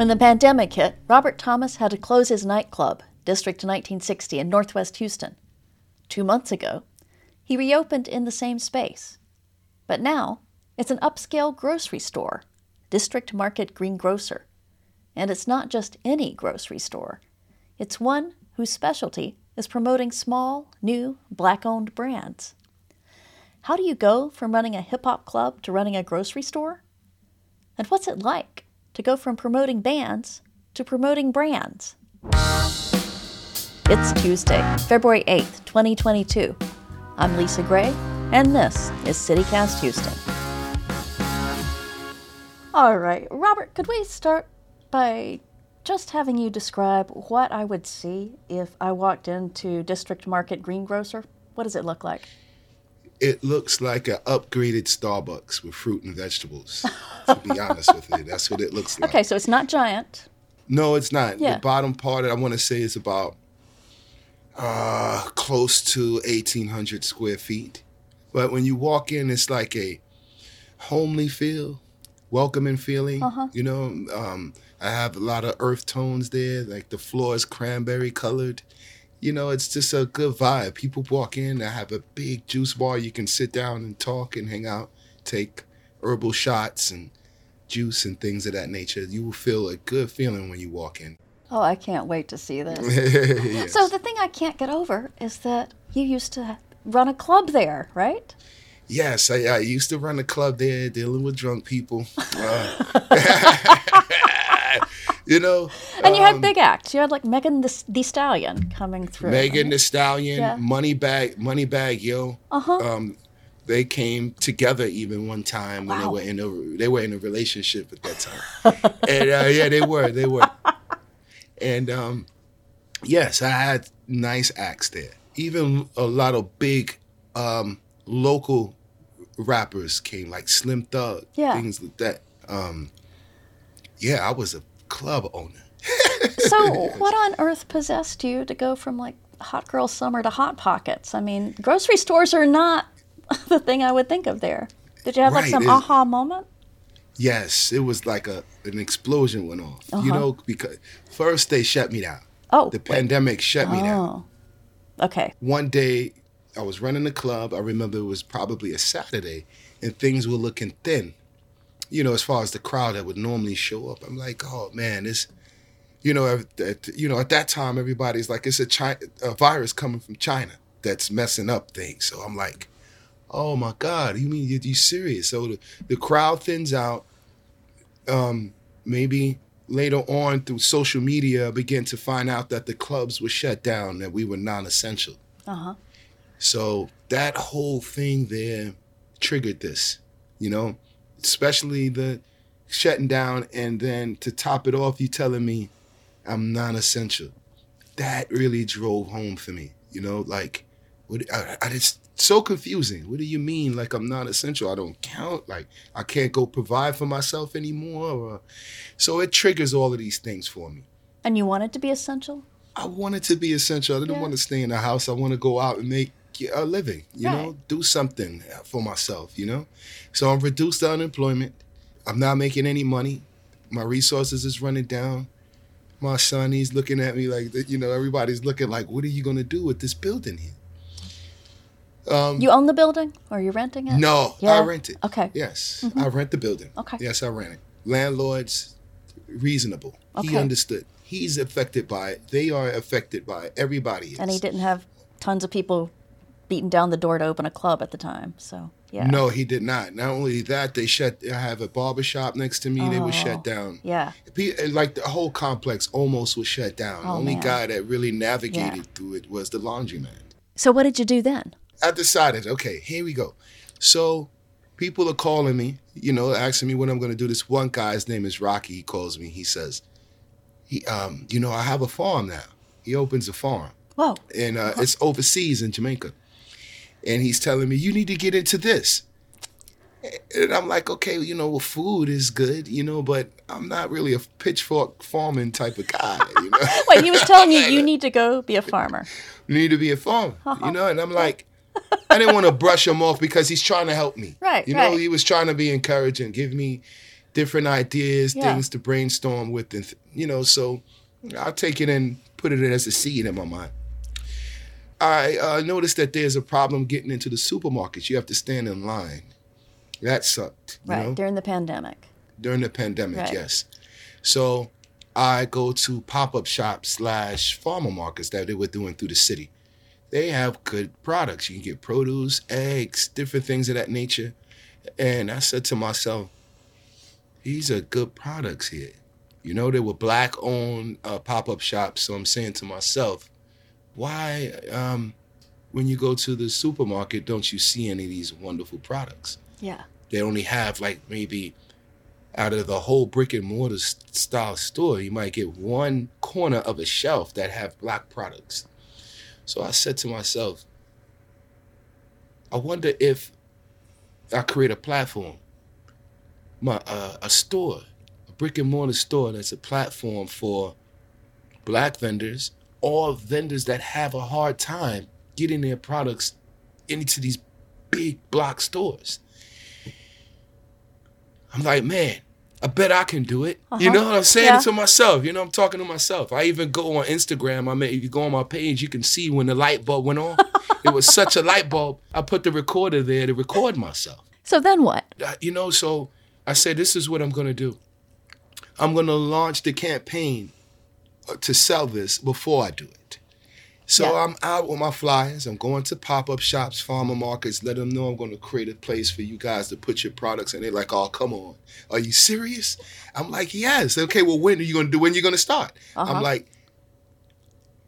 When the pandemic hit, Robert Thomas had to close his nightclub, District 1960, in northwest Houston. Two months ago, he reopened in the same space. But now, it's an upscale grocery store, District Market Green Grocer. And it's not just any grocery store, it's one whose specialty is promoting small, new, black owned brands. How do you go from running a hip hop club to running a grocery store? And what's it like to go from promoting bands to promoting brands? It's Tuesday, February 8th, 2022. I'm Lisa Gray, and this is CityCast Houston. All right, Robert, could we start by just having you describe what I would see if I walked into District Market Green Grocer? What does it look like? It looks like an upgraded Starbucks with fruit and vegetables. to be honest with you, that's what it looks like. Okay, so it's not giant. No, it's not. Yeah. The bottom part, I want to say, is about uh, close to 1,800 square feet. But when you walk in, it's like a homely feel, welcoming feeling. Uh-huh. You know, um, I have a lot of earth tones there, like the floor is cranberry colored. You know, it's just a good vibe. People walk in, I have a big juice bar. You can sit down and talk and hang out, take herbal shots and juice and things of that nature. You will feel a good feeling when you walk in. Oh, I can't wait to see this. Yes. So the thing I can't get over is that you used to run a club there, right? Yes, I, I used to run a club there dealing with drunk people. Uh, you know, And you had um, big acts. You had like Megan Thee, the Stallion coming through. Megan Thee Stallion, Yeah. Moneybagg, Moneybagg Yo. Uh-huh. Um, they came together even one time when Wow. they were in a they were in a relationship at that time, and uh, yeah, they were they were, and um, yes, I had nice acts there. Even a lot of big um, local rappers came, like Slim Thug, Yeah. things like that. Um, yeah, I was a club owner. So what on earth possessed you to go from like hot girl summer to hot pockets? I mean, grocery stores are not the thing I would think of there. Did you have like some it- aha moment? Yes, it was like a an explosion went off. You Uh-huh. know, because first they shut me down. Oh, The pandemic shut me down. oh, okay. One day I was running the club. I remember it was probably a Saturday and things were looking thin. You know, as far as the crowd that would normally show up. I'm like, oh man, this you know, at, at- you know, at that time everybody's like it's a China, a virus coming from China that's messing up things. So I'm like, oh my God, you mean you, you serious? So the, the crowd thins out. Um, maybe later on through social media, began to find out that the clubs were shut down, that we were non-essential. Uh huh. So that whole thing there triggered this, you know, especially the shutting down and then to top it off, you telling me I'm non-essential. That really drove home for me, you know, like what I, I just so confusing. What do you mean like I'm non-essential? I don't count. Like I can't go provide for myself anymore. Or, so it triggers all of these things for me. And you wanted to be essential? I wanted to be essential. I didn't Yeah. want to stay in the house. I want to go out and make a living, you know, do something for myself, you know. So I'm reduced to unemployment. I'm not making any money. My resources is running down. My son, he's looking at me like, you know, everybody's looking like, what are you going to do with this building here? Um, You own the building or you're you renting it? no, Yeah. I rent it. Okay. Yes, I rent the building. Okay. Yes, I rent it. Landlords, reasonable. He understood. He's affected by it. They are affected by it. Everybody is. And he didn't have tons of people beating down the door to open a club at the time. So, yeah. No, he did not. Not only that, they shut. I have a barber shop next to me. They were Oh. shut down. Yeah. Like the whole complex almost was shut down. the Oh, only man. guy that really navigated Yeah. through it was the laundryman. So, what did you do then? I decided, okay, here we go. So people are calling me, you know, asking me what I'm going to do. This one guy's name is Rocky. He calls me. He says, he, um, you know, I have a farm now. He opens a farm, Whoa. and uh, it's overseas in Jamaica. And he's telling me, you need to get into this. And I'm like, okay, you know, well, food is good, you know, but I'm not really a pitchfork farming type of guy, you know. Wait, he was telling you you need to go be a farmer. you need to be a farmer, you know? And I'm like, I didn't want to brush him off because he's trying to help me. Right, You know, right. he was trying to be encouraging, give me, different ideas, Yeah. things to brainstorm with, and th- you know, so I'll take it and put it as a seed in my mind. I uh, noticed that there's a problem getting into the supermarkets. You have to stand in line. That sucked. You Right. know? During the pandemic. during the pandemic, Right. yes. So I go to pop up shops slash farmer markets that they were doing through the city. They have good products. You can get produce, eggs, different things of that nature. And I said to myself, these are good products here. You know, they were black owned uh, pop up shops. So I'm saying to myself, why, um, when you go to the supermarket, don't you see any of these wonderful products? Yeah. they only have like maybe out of the whole brick and mortar style store, you might get one corner of a shelf that have black products. So I said to myself, I wonder if I create a platform, my uh, a store, a brick and mortar store that's a platform for black vendors or vendors that have a hard time getting their products into these big block stores. I'm like, man, I bet I can do it. You Uh-huh. know what I'm saying Yeah. to myself? You know, I'm talking to myself. I even go on Instagram. I mean, if you go on my page, you can see when the light bulb went on. it was such a light bulb. I put the recorder there to record myself. So then what? Uh, You know, so I said, this is what I'm going to do. I'm going to launch the campaign to sell this before I do it. So Yeah. I'm out with my flyers. I'm going to pop up shops, farmer markets, let them know I'm going to create a place for you guys to put your products. And they're like, oh, come on. Are you serious? I'm like, yes. Okay, well, when are you going to do? When are you going to start? Uh-huh. I'm like,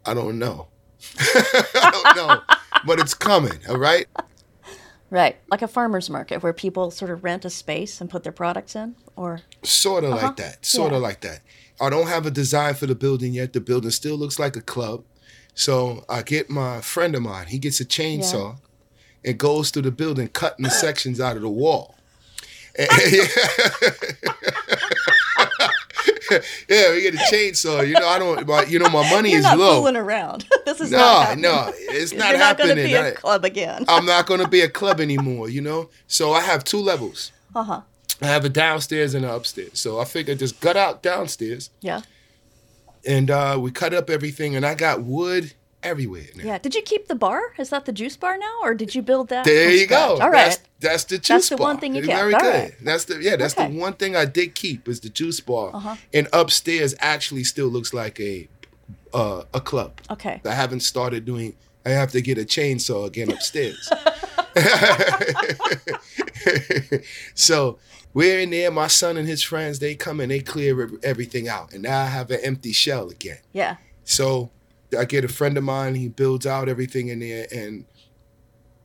I don't know. I don't know. but it's coming, all right? Right. Like a farmer's market where people sort of rent a space and put their products in? Or, Sort of Uh-huh. like that. Sort of Yeah. like that. I don't have a design for the building yet. The building still looks like a club. So I get my friend of mine. He gets a chainsaw and goes through the building, cutting the sections out of the wall. And- yeah, we get a chainsaw. You know, I don't. But you know, my money you're is not low. fooling around. this is No, not no, it's not You're not going happening. to be a I- club again. I'm not going to be a club anymore. You know. So I have two levels. Uh huh. I have a downstairs and an upstairs. So I figured just gut out downstairs Yeah. and uh, we cut up everything, and I got wood everywhere. Now. Yeah. Did you keep the bar? Is that the juice bar now, or did you build that? There you go. All right. That's, that's the juice bar. That's the bar. one thing you kept. Very good. right. That's the yeah. That's Okay. the one thing I did keep is the juice bar. Uh-huh. And upstairs actually still looks like a uh, a club. Okay. I haven't started doing. I have to get a chainsaw again upstairs. so we're in there. My son and his friends they come and they clear everything out, and now I have an empty shell again. Yeah. So I get a friend of mine. He builds out everything in there, and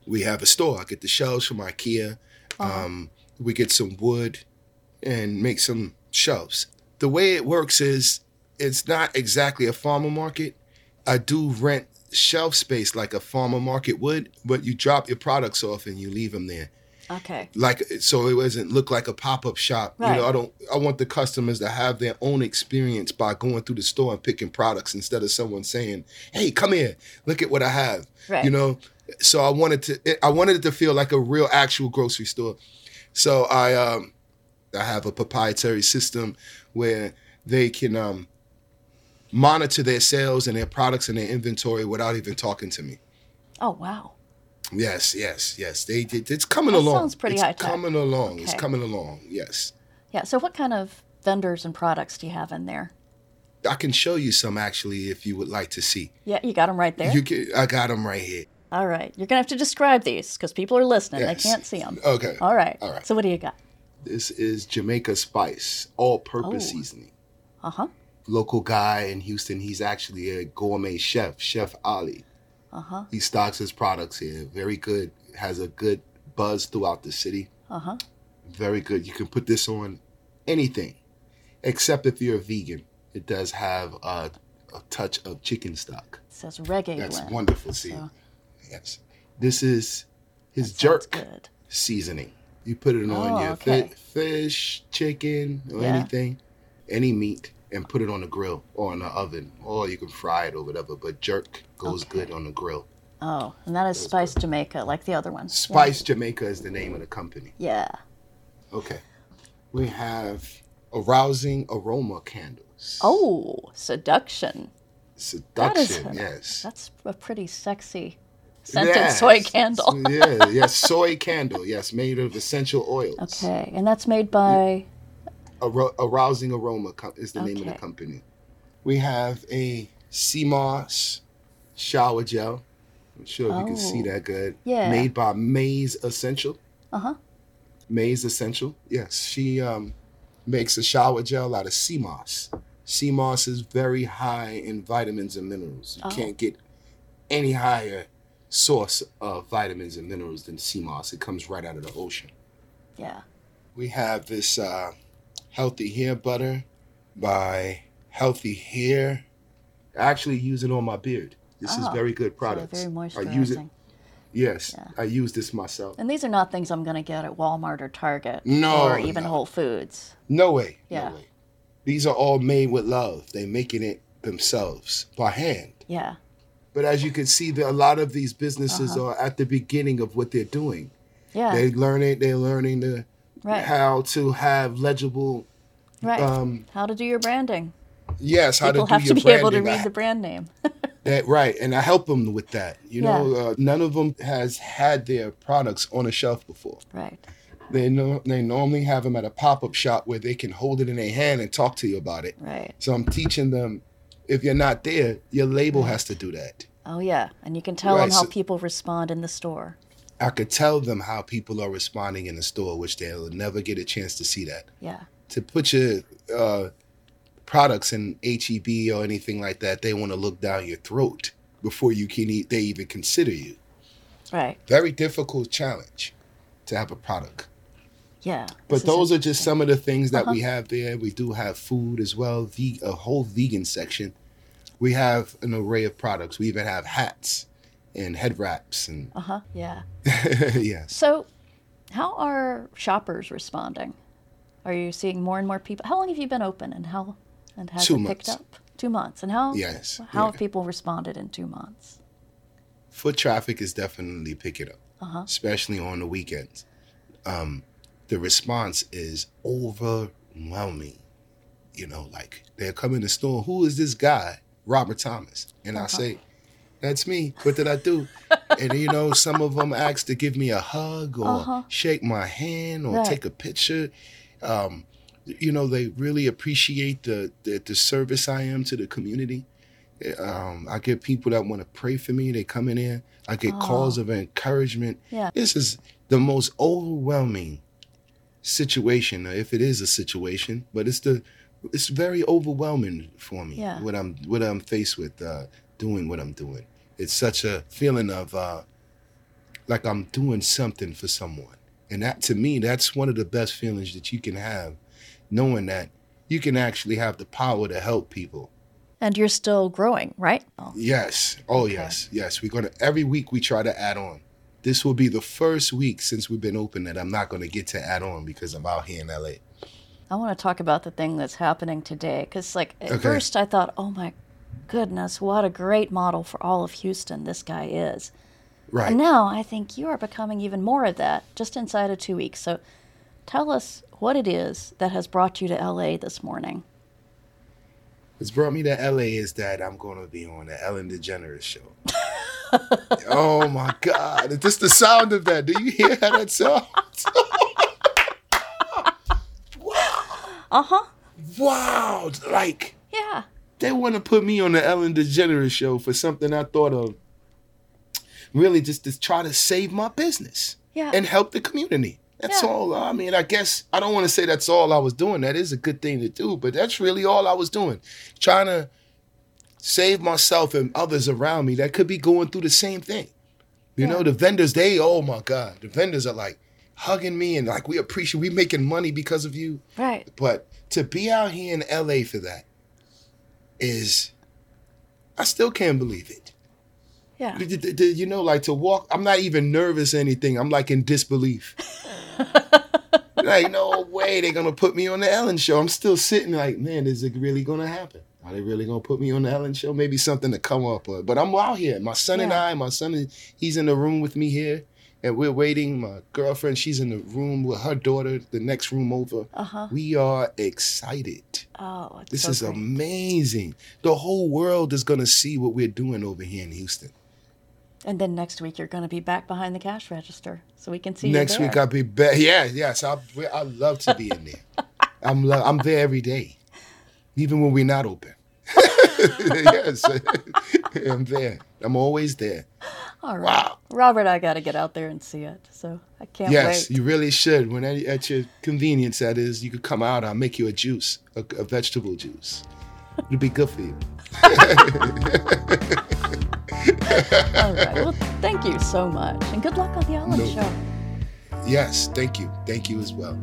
we have a store. I get the shelves from IKEA. Uh-huh. Um, we get some wood and make some shelves. The way it works is it's not exactly a farmer market. I do rent shelf space like a farmer market would, but you drop your products off and you leave them there. Okay. Like so, it doesn't look like a pop up shop. You know, I don't. I want the customers to have their own experience by going through the store and picking products instead of someone saying, "Hey, come here, look at what I have." Right. You know, so I wanted to. I wanted it to feel like a real, actual grocery store. So I, um, I have a proprietary system where they can um, monitor their sales and their products and their inventory without even talking to me. Oh wow. Yes, yes, yes. They, it- it's coming That along. sounds pretty it's high-tech. coming along. It's coming along. Yes. Yeah. So what kind of vendors and products do you have in there? I can show you some actually if you would like to see. Yeah, you got them right there. You can, I got them right here. All right. You're gonna have to describe these because people are listening. Yes. They can't see them. Okay. All right. All right. So what do you got? This is Jamaica Spice, all-purpose Oh. seasoning. Uh huh. Local guy in Houston. He's actually a gourmet chef, Chef Ali. Uh huh. He stocks his products here. Very good. Has a good buzz throughout the city. Uh huh. Very good. You can put this on anything, except if you're a vegan. It does have a, a touch of chicken stock. It says reggae. That's blend. wonderful. See, So yes. This is his sounds jerk seasoning. You put it on Oh, your okay. fi- fish, chicken, or Yeah. anything, any meat, and put it on the grill or in the oven, or you can fry it or whatever. But jerk goes Okay. good on the grill. Oh, and that is Spice Jamaica, like the other one. Spice Jamaica is the name of the company. Yeah. Okay. We have arousing aroma candles. Oh, seduction. Seduction, yes. That's a pretty sexy scented Yes. soy candle. yeah, yes, soy candle. Yes, made of essential oils. Okay, and that's made by. Aro- arousing aroma is the name of the company. We have a sea moss shower gel. I'm sure if you can see Oh. that good. Yeah. Made by Maze Essential. Uh huh. Maze Essential. Yes, she um, makes a shower gel out of sea moss. Sea moss is very high in vitamins and minerals. You Oh. can't get any higher source of vitamins and minerals than sea moss. It comes right out of the ocean. Yeah. We have this uh, healthy hair butter by Healthy Hair. I actually use it on my beard. This is Oh, very good So product. very moisturizing. I use it. Yes, Yeah. I use this myself. And these are not things I'm going to get at Walmart or Target. No, Or even no. Whole Foods. No way. Yeah. No way. These are all made with love. They're making it themselves by hand. Yeah. But as you can see, that a lot of these businesses Uh-huh. are at the beginning of what they're doing. Yeah. They learn it. They're learning the right. how to have legible. right. Um, how to do your branding. yes, how People to do have your to be able to read I- the brand name. That right, and I help them with that. You Yeah. know, uh, none of them has had their products on a shelf before. right. They know they normally have them at a pop up shop where they can hold it in their hand and talk to you about it. Right. So I'm teaching them. If you're not there, your label has to do that. Oh, yeah. And you can tell Right, them how so- people respond in the store. I could tell them how people are responding in the store, which they'll never get a chance to see that. Yeah. To put your uh, products in HEB or anything like that, they want to look down your throat before you can eat. They even consider you. Right. Very difficult challenge to have a product. Yeah. But those are just some of the things that Uh-huh. we have there. We do have food as well, the a whole vegan section. We have an array of products. We even have hats and head wraps and Uh huh. Yeah. yes. So, how are shoppers responding? Are you seeing more and more people? How long have you been open, and how and has Two it picked up? Two months, and how? Yes, How yeah. have people responded in two months? Foot traffic is definitely picking up, Uh huh. especially on the weekends. Um, the response is overwhelming. You know, like they're coming to the store. Who is this guy, Robert Thomas? And I Uh-huh. say, "That's me. What did I do?" and you know, some of them ask to give me a hug or Uh-huh. shake my hand or Right. take a picture. Um, you know, they really appreciate the, the the service I am to the community. Um, I get people that want to pray for me. They come in here. I get Oh. calls of encouragement. Yeah. This is the most overwhelming situation, if it is a situation, but it's the it's very overwhelming for me Yeah. what I'm what I'm faced with uh, doing what I'm doing. It's such a feeling of uh, like I'm doing something for someone, and that to me, that's one of the best feelings that you can have, knowing that you can actually have the power to help people. And you're still growing, right? Oh, Yes. Oh, Okay. yes. Yes. We're gonna every week we try to add on. This will be the first week since we've been open that I'm not gonna get to add on because I'm out here in LA. I want to talk about the thing that's happening today, because like at Okay. first I thought, oh my goodness, what a great model for all of Houston this guy is. Right. And now I think you are becoming even more of that just inside of two weeks. So tell us what it is that has brought you to LA this morning. What's brought me to LA is that I'm gonna be on the Ellen DeGeneres show. oh my God! Is this the sound of that? Do you hear how that sounds? Uh huh. wow! Like Yeah. They want to put me on the Ellen DeGeneres show for something I thought of. Really, just to try to save my business. Yeah. and help the community. That's Yeah. all. I mean, I guess I don't want to say that's all I was doing. That is a good thing to do, but that's really all I was doing. Trying to save myself and others around me that could be going through the same thing. You know, the vendors, they, oh my God, the vendors are like hugging me and like, we appreciate, we making money because of you. Right. But to be out here in LA for that is, I still can't believe it. Yeah. You know, like to walk, I'm not even nervous or anything. I'm like in disbelief. like, no way they're gonna put me on the Ellen show. I'm still sitting like, man, is it really gonna happen? Are they really gonna put me on the Ellen show? Maybe something to come up with. But I'm out here. My son and I, my son, is- he's in the room with me here. and we're waiting. My girlfriend, she's in the room with her daughter, the next room over. Uh-huh. We are excited. Oh, This so is great. amazing. The whole world is going to see what we're doing over here in Houston. And then next week you're going to be back behind the cash register, so we can see Next week I'll be back. Yeah, yes, I I love to be in there. I'm lo- I'm there every day, even when we're not open. yes, I'm there. I'm always there. All right. Wow. Robert, I got to get out there and see it, so I can't yes, wait. you really should. When at at your convenience, that is, you could come out. I'll make you a juice, a, a vegetable juice. It'll be good for you. All right. Well, thank you so much, and good luck on the Ellen No. Show. Yes, thank you. Thank you as well.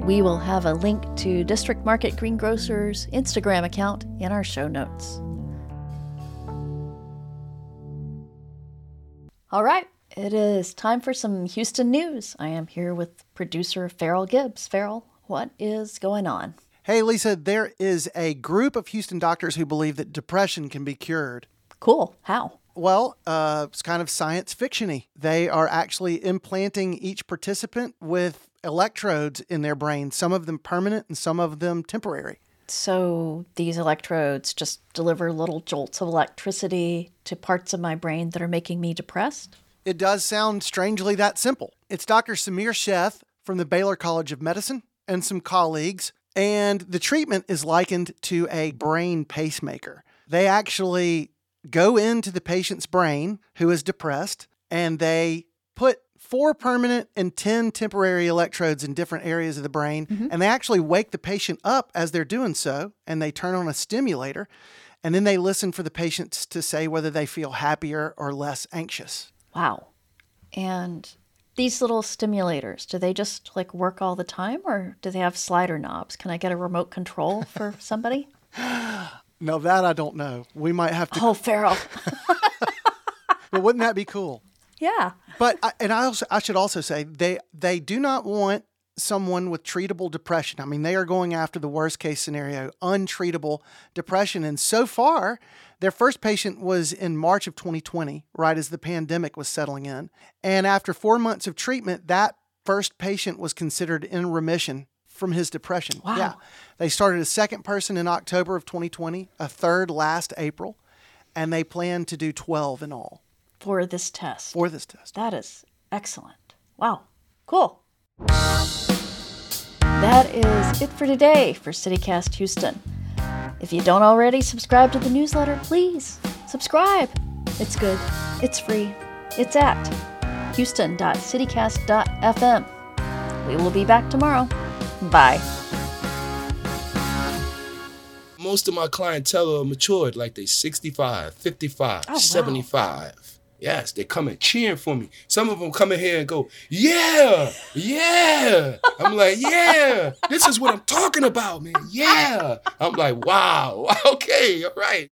We will have a link to District Market Green Grocer's Instagram account in our show notes. All right, it is time for some Houston news. I am here with producer Farrell Gibbs. Farrell, what is going on? Hey, Lisa, there is a group of Houston doctors who believe that depression can be cured. Cool. How? Well, uh, it's kind of science fictiony. They are actually implanting each participant with electrodes in their brain, some of them permanent and some of them temporary. So these electrodes just deliver little jolts of electricity to parts of my brain that are making me depressed? It does sound strangely that simple. It's Dr. Samir Sheth from the Baylor College of Medicine and some colleagues, and the treatment is likened to a brain pacemaker. They actually go into the patient's brain who is depressed and they put four permanent and 10 temporary electrodes in different areas of the brain. Mm-hmm. And they actually wake the patient up as they're doing so. And they turn on a stimulator. And then they listen for the patients to say whether they feel happier or less anxious. Wow. And these little stimulators, do they just like work all the time or do they have slider knobs? Can I get a remote control for somebody? No, that I don't know. We might have to, Oh, Farrell. but wouldn't that be cool? Yeah. But I, and I also I should also say they they do not want someone with treatable depression. I mean, they are going after the worst case scenario, untreatable depression. And so far, their first patient was in March of 2020, right as the pandemic was settling in. And after four months of treatment, that first patient was considered in remission from his depression. Wow. Yeah. They started a second person in October of 2020, a third last April, and they plan to do 12 in all For this test. for this test. That is excellent. Wow. Cool. That is it for today for CityCast Houston. If you don't already subscribe to the newsletter, please subscribe. It's good, it's free, it's at houston.citycast.fm. We will be back tomorrow. Bye. Most of my clientele are matured, like they 65, 55, Oh, wow. 75. Yes, they come and cheering for me. Some of them come in here and go, yeah, yeah. I'm like, yeah, this is what I'm talking about, man. Yeah. I'm like, wow, okay, all right.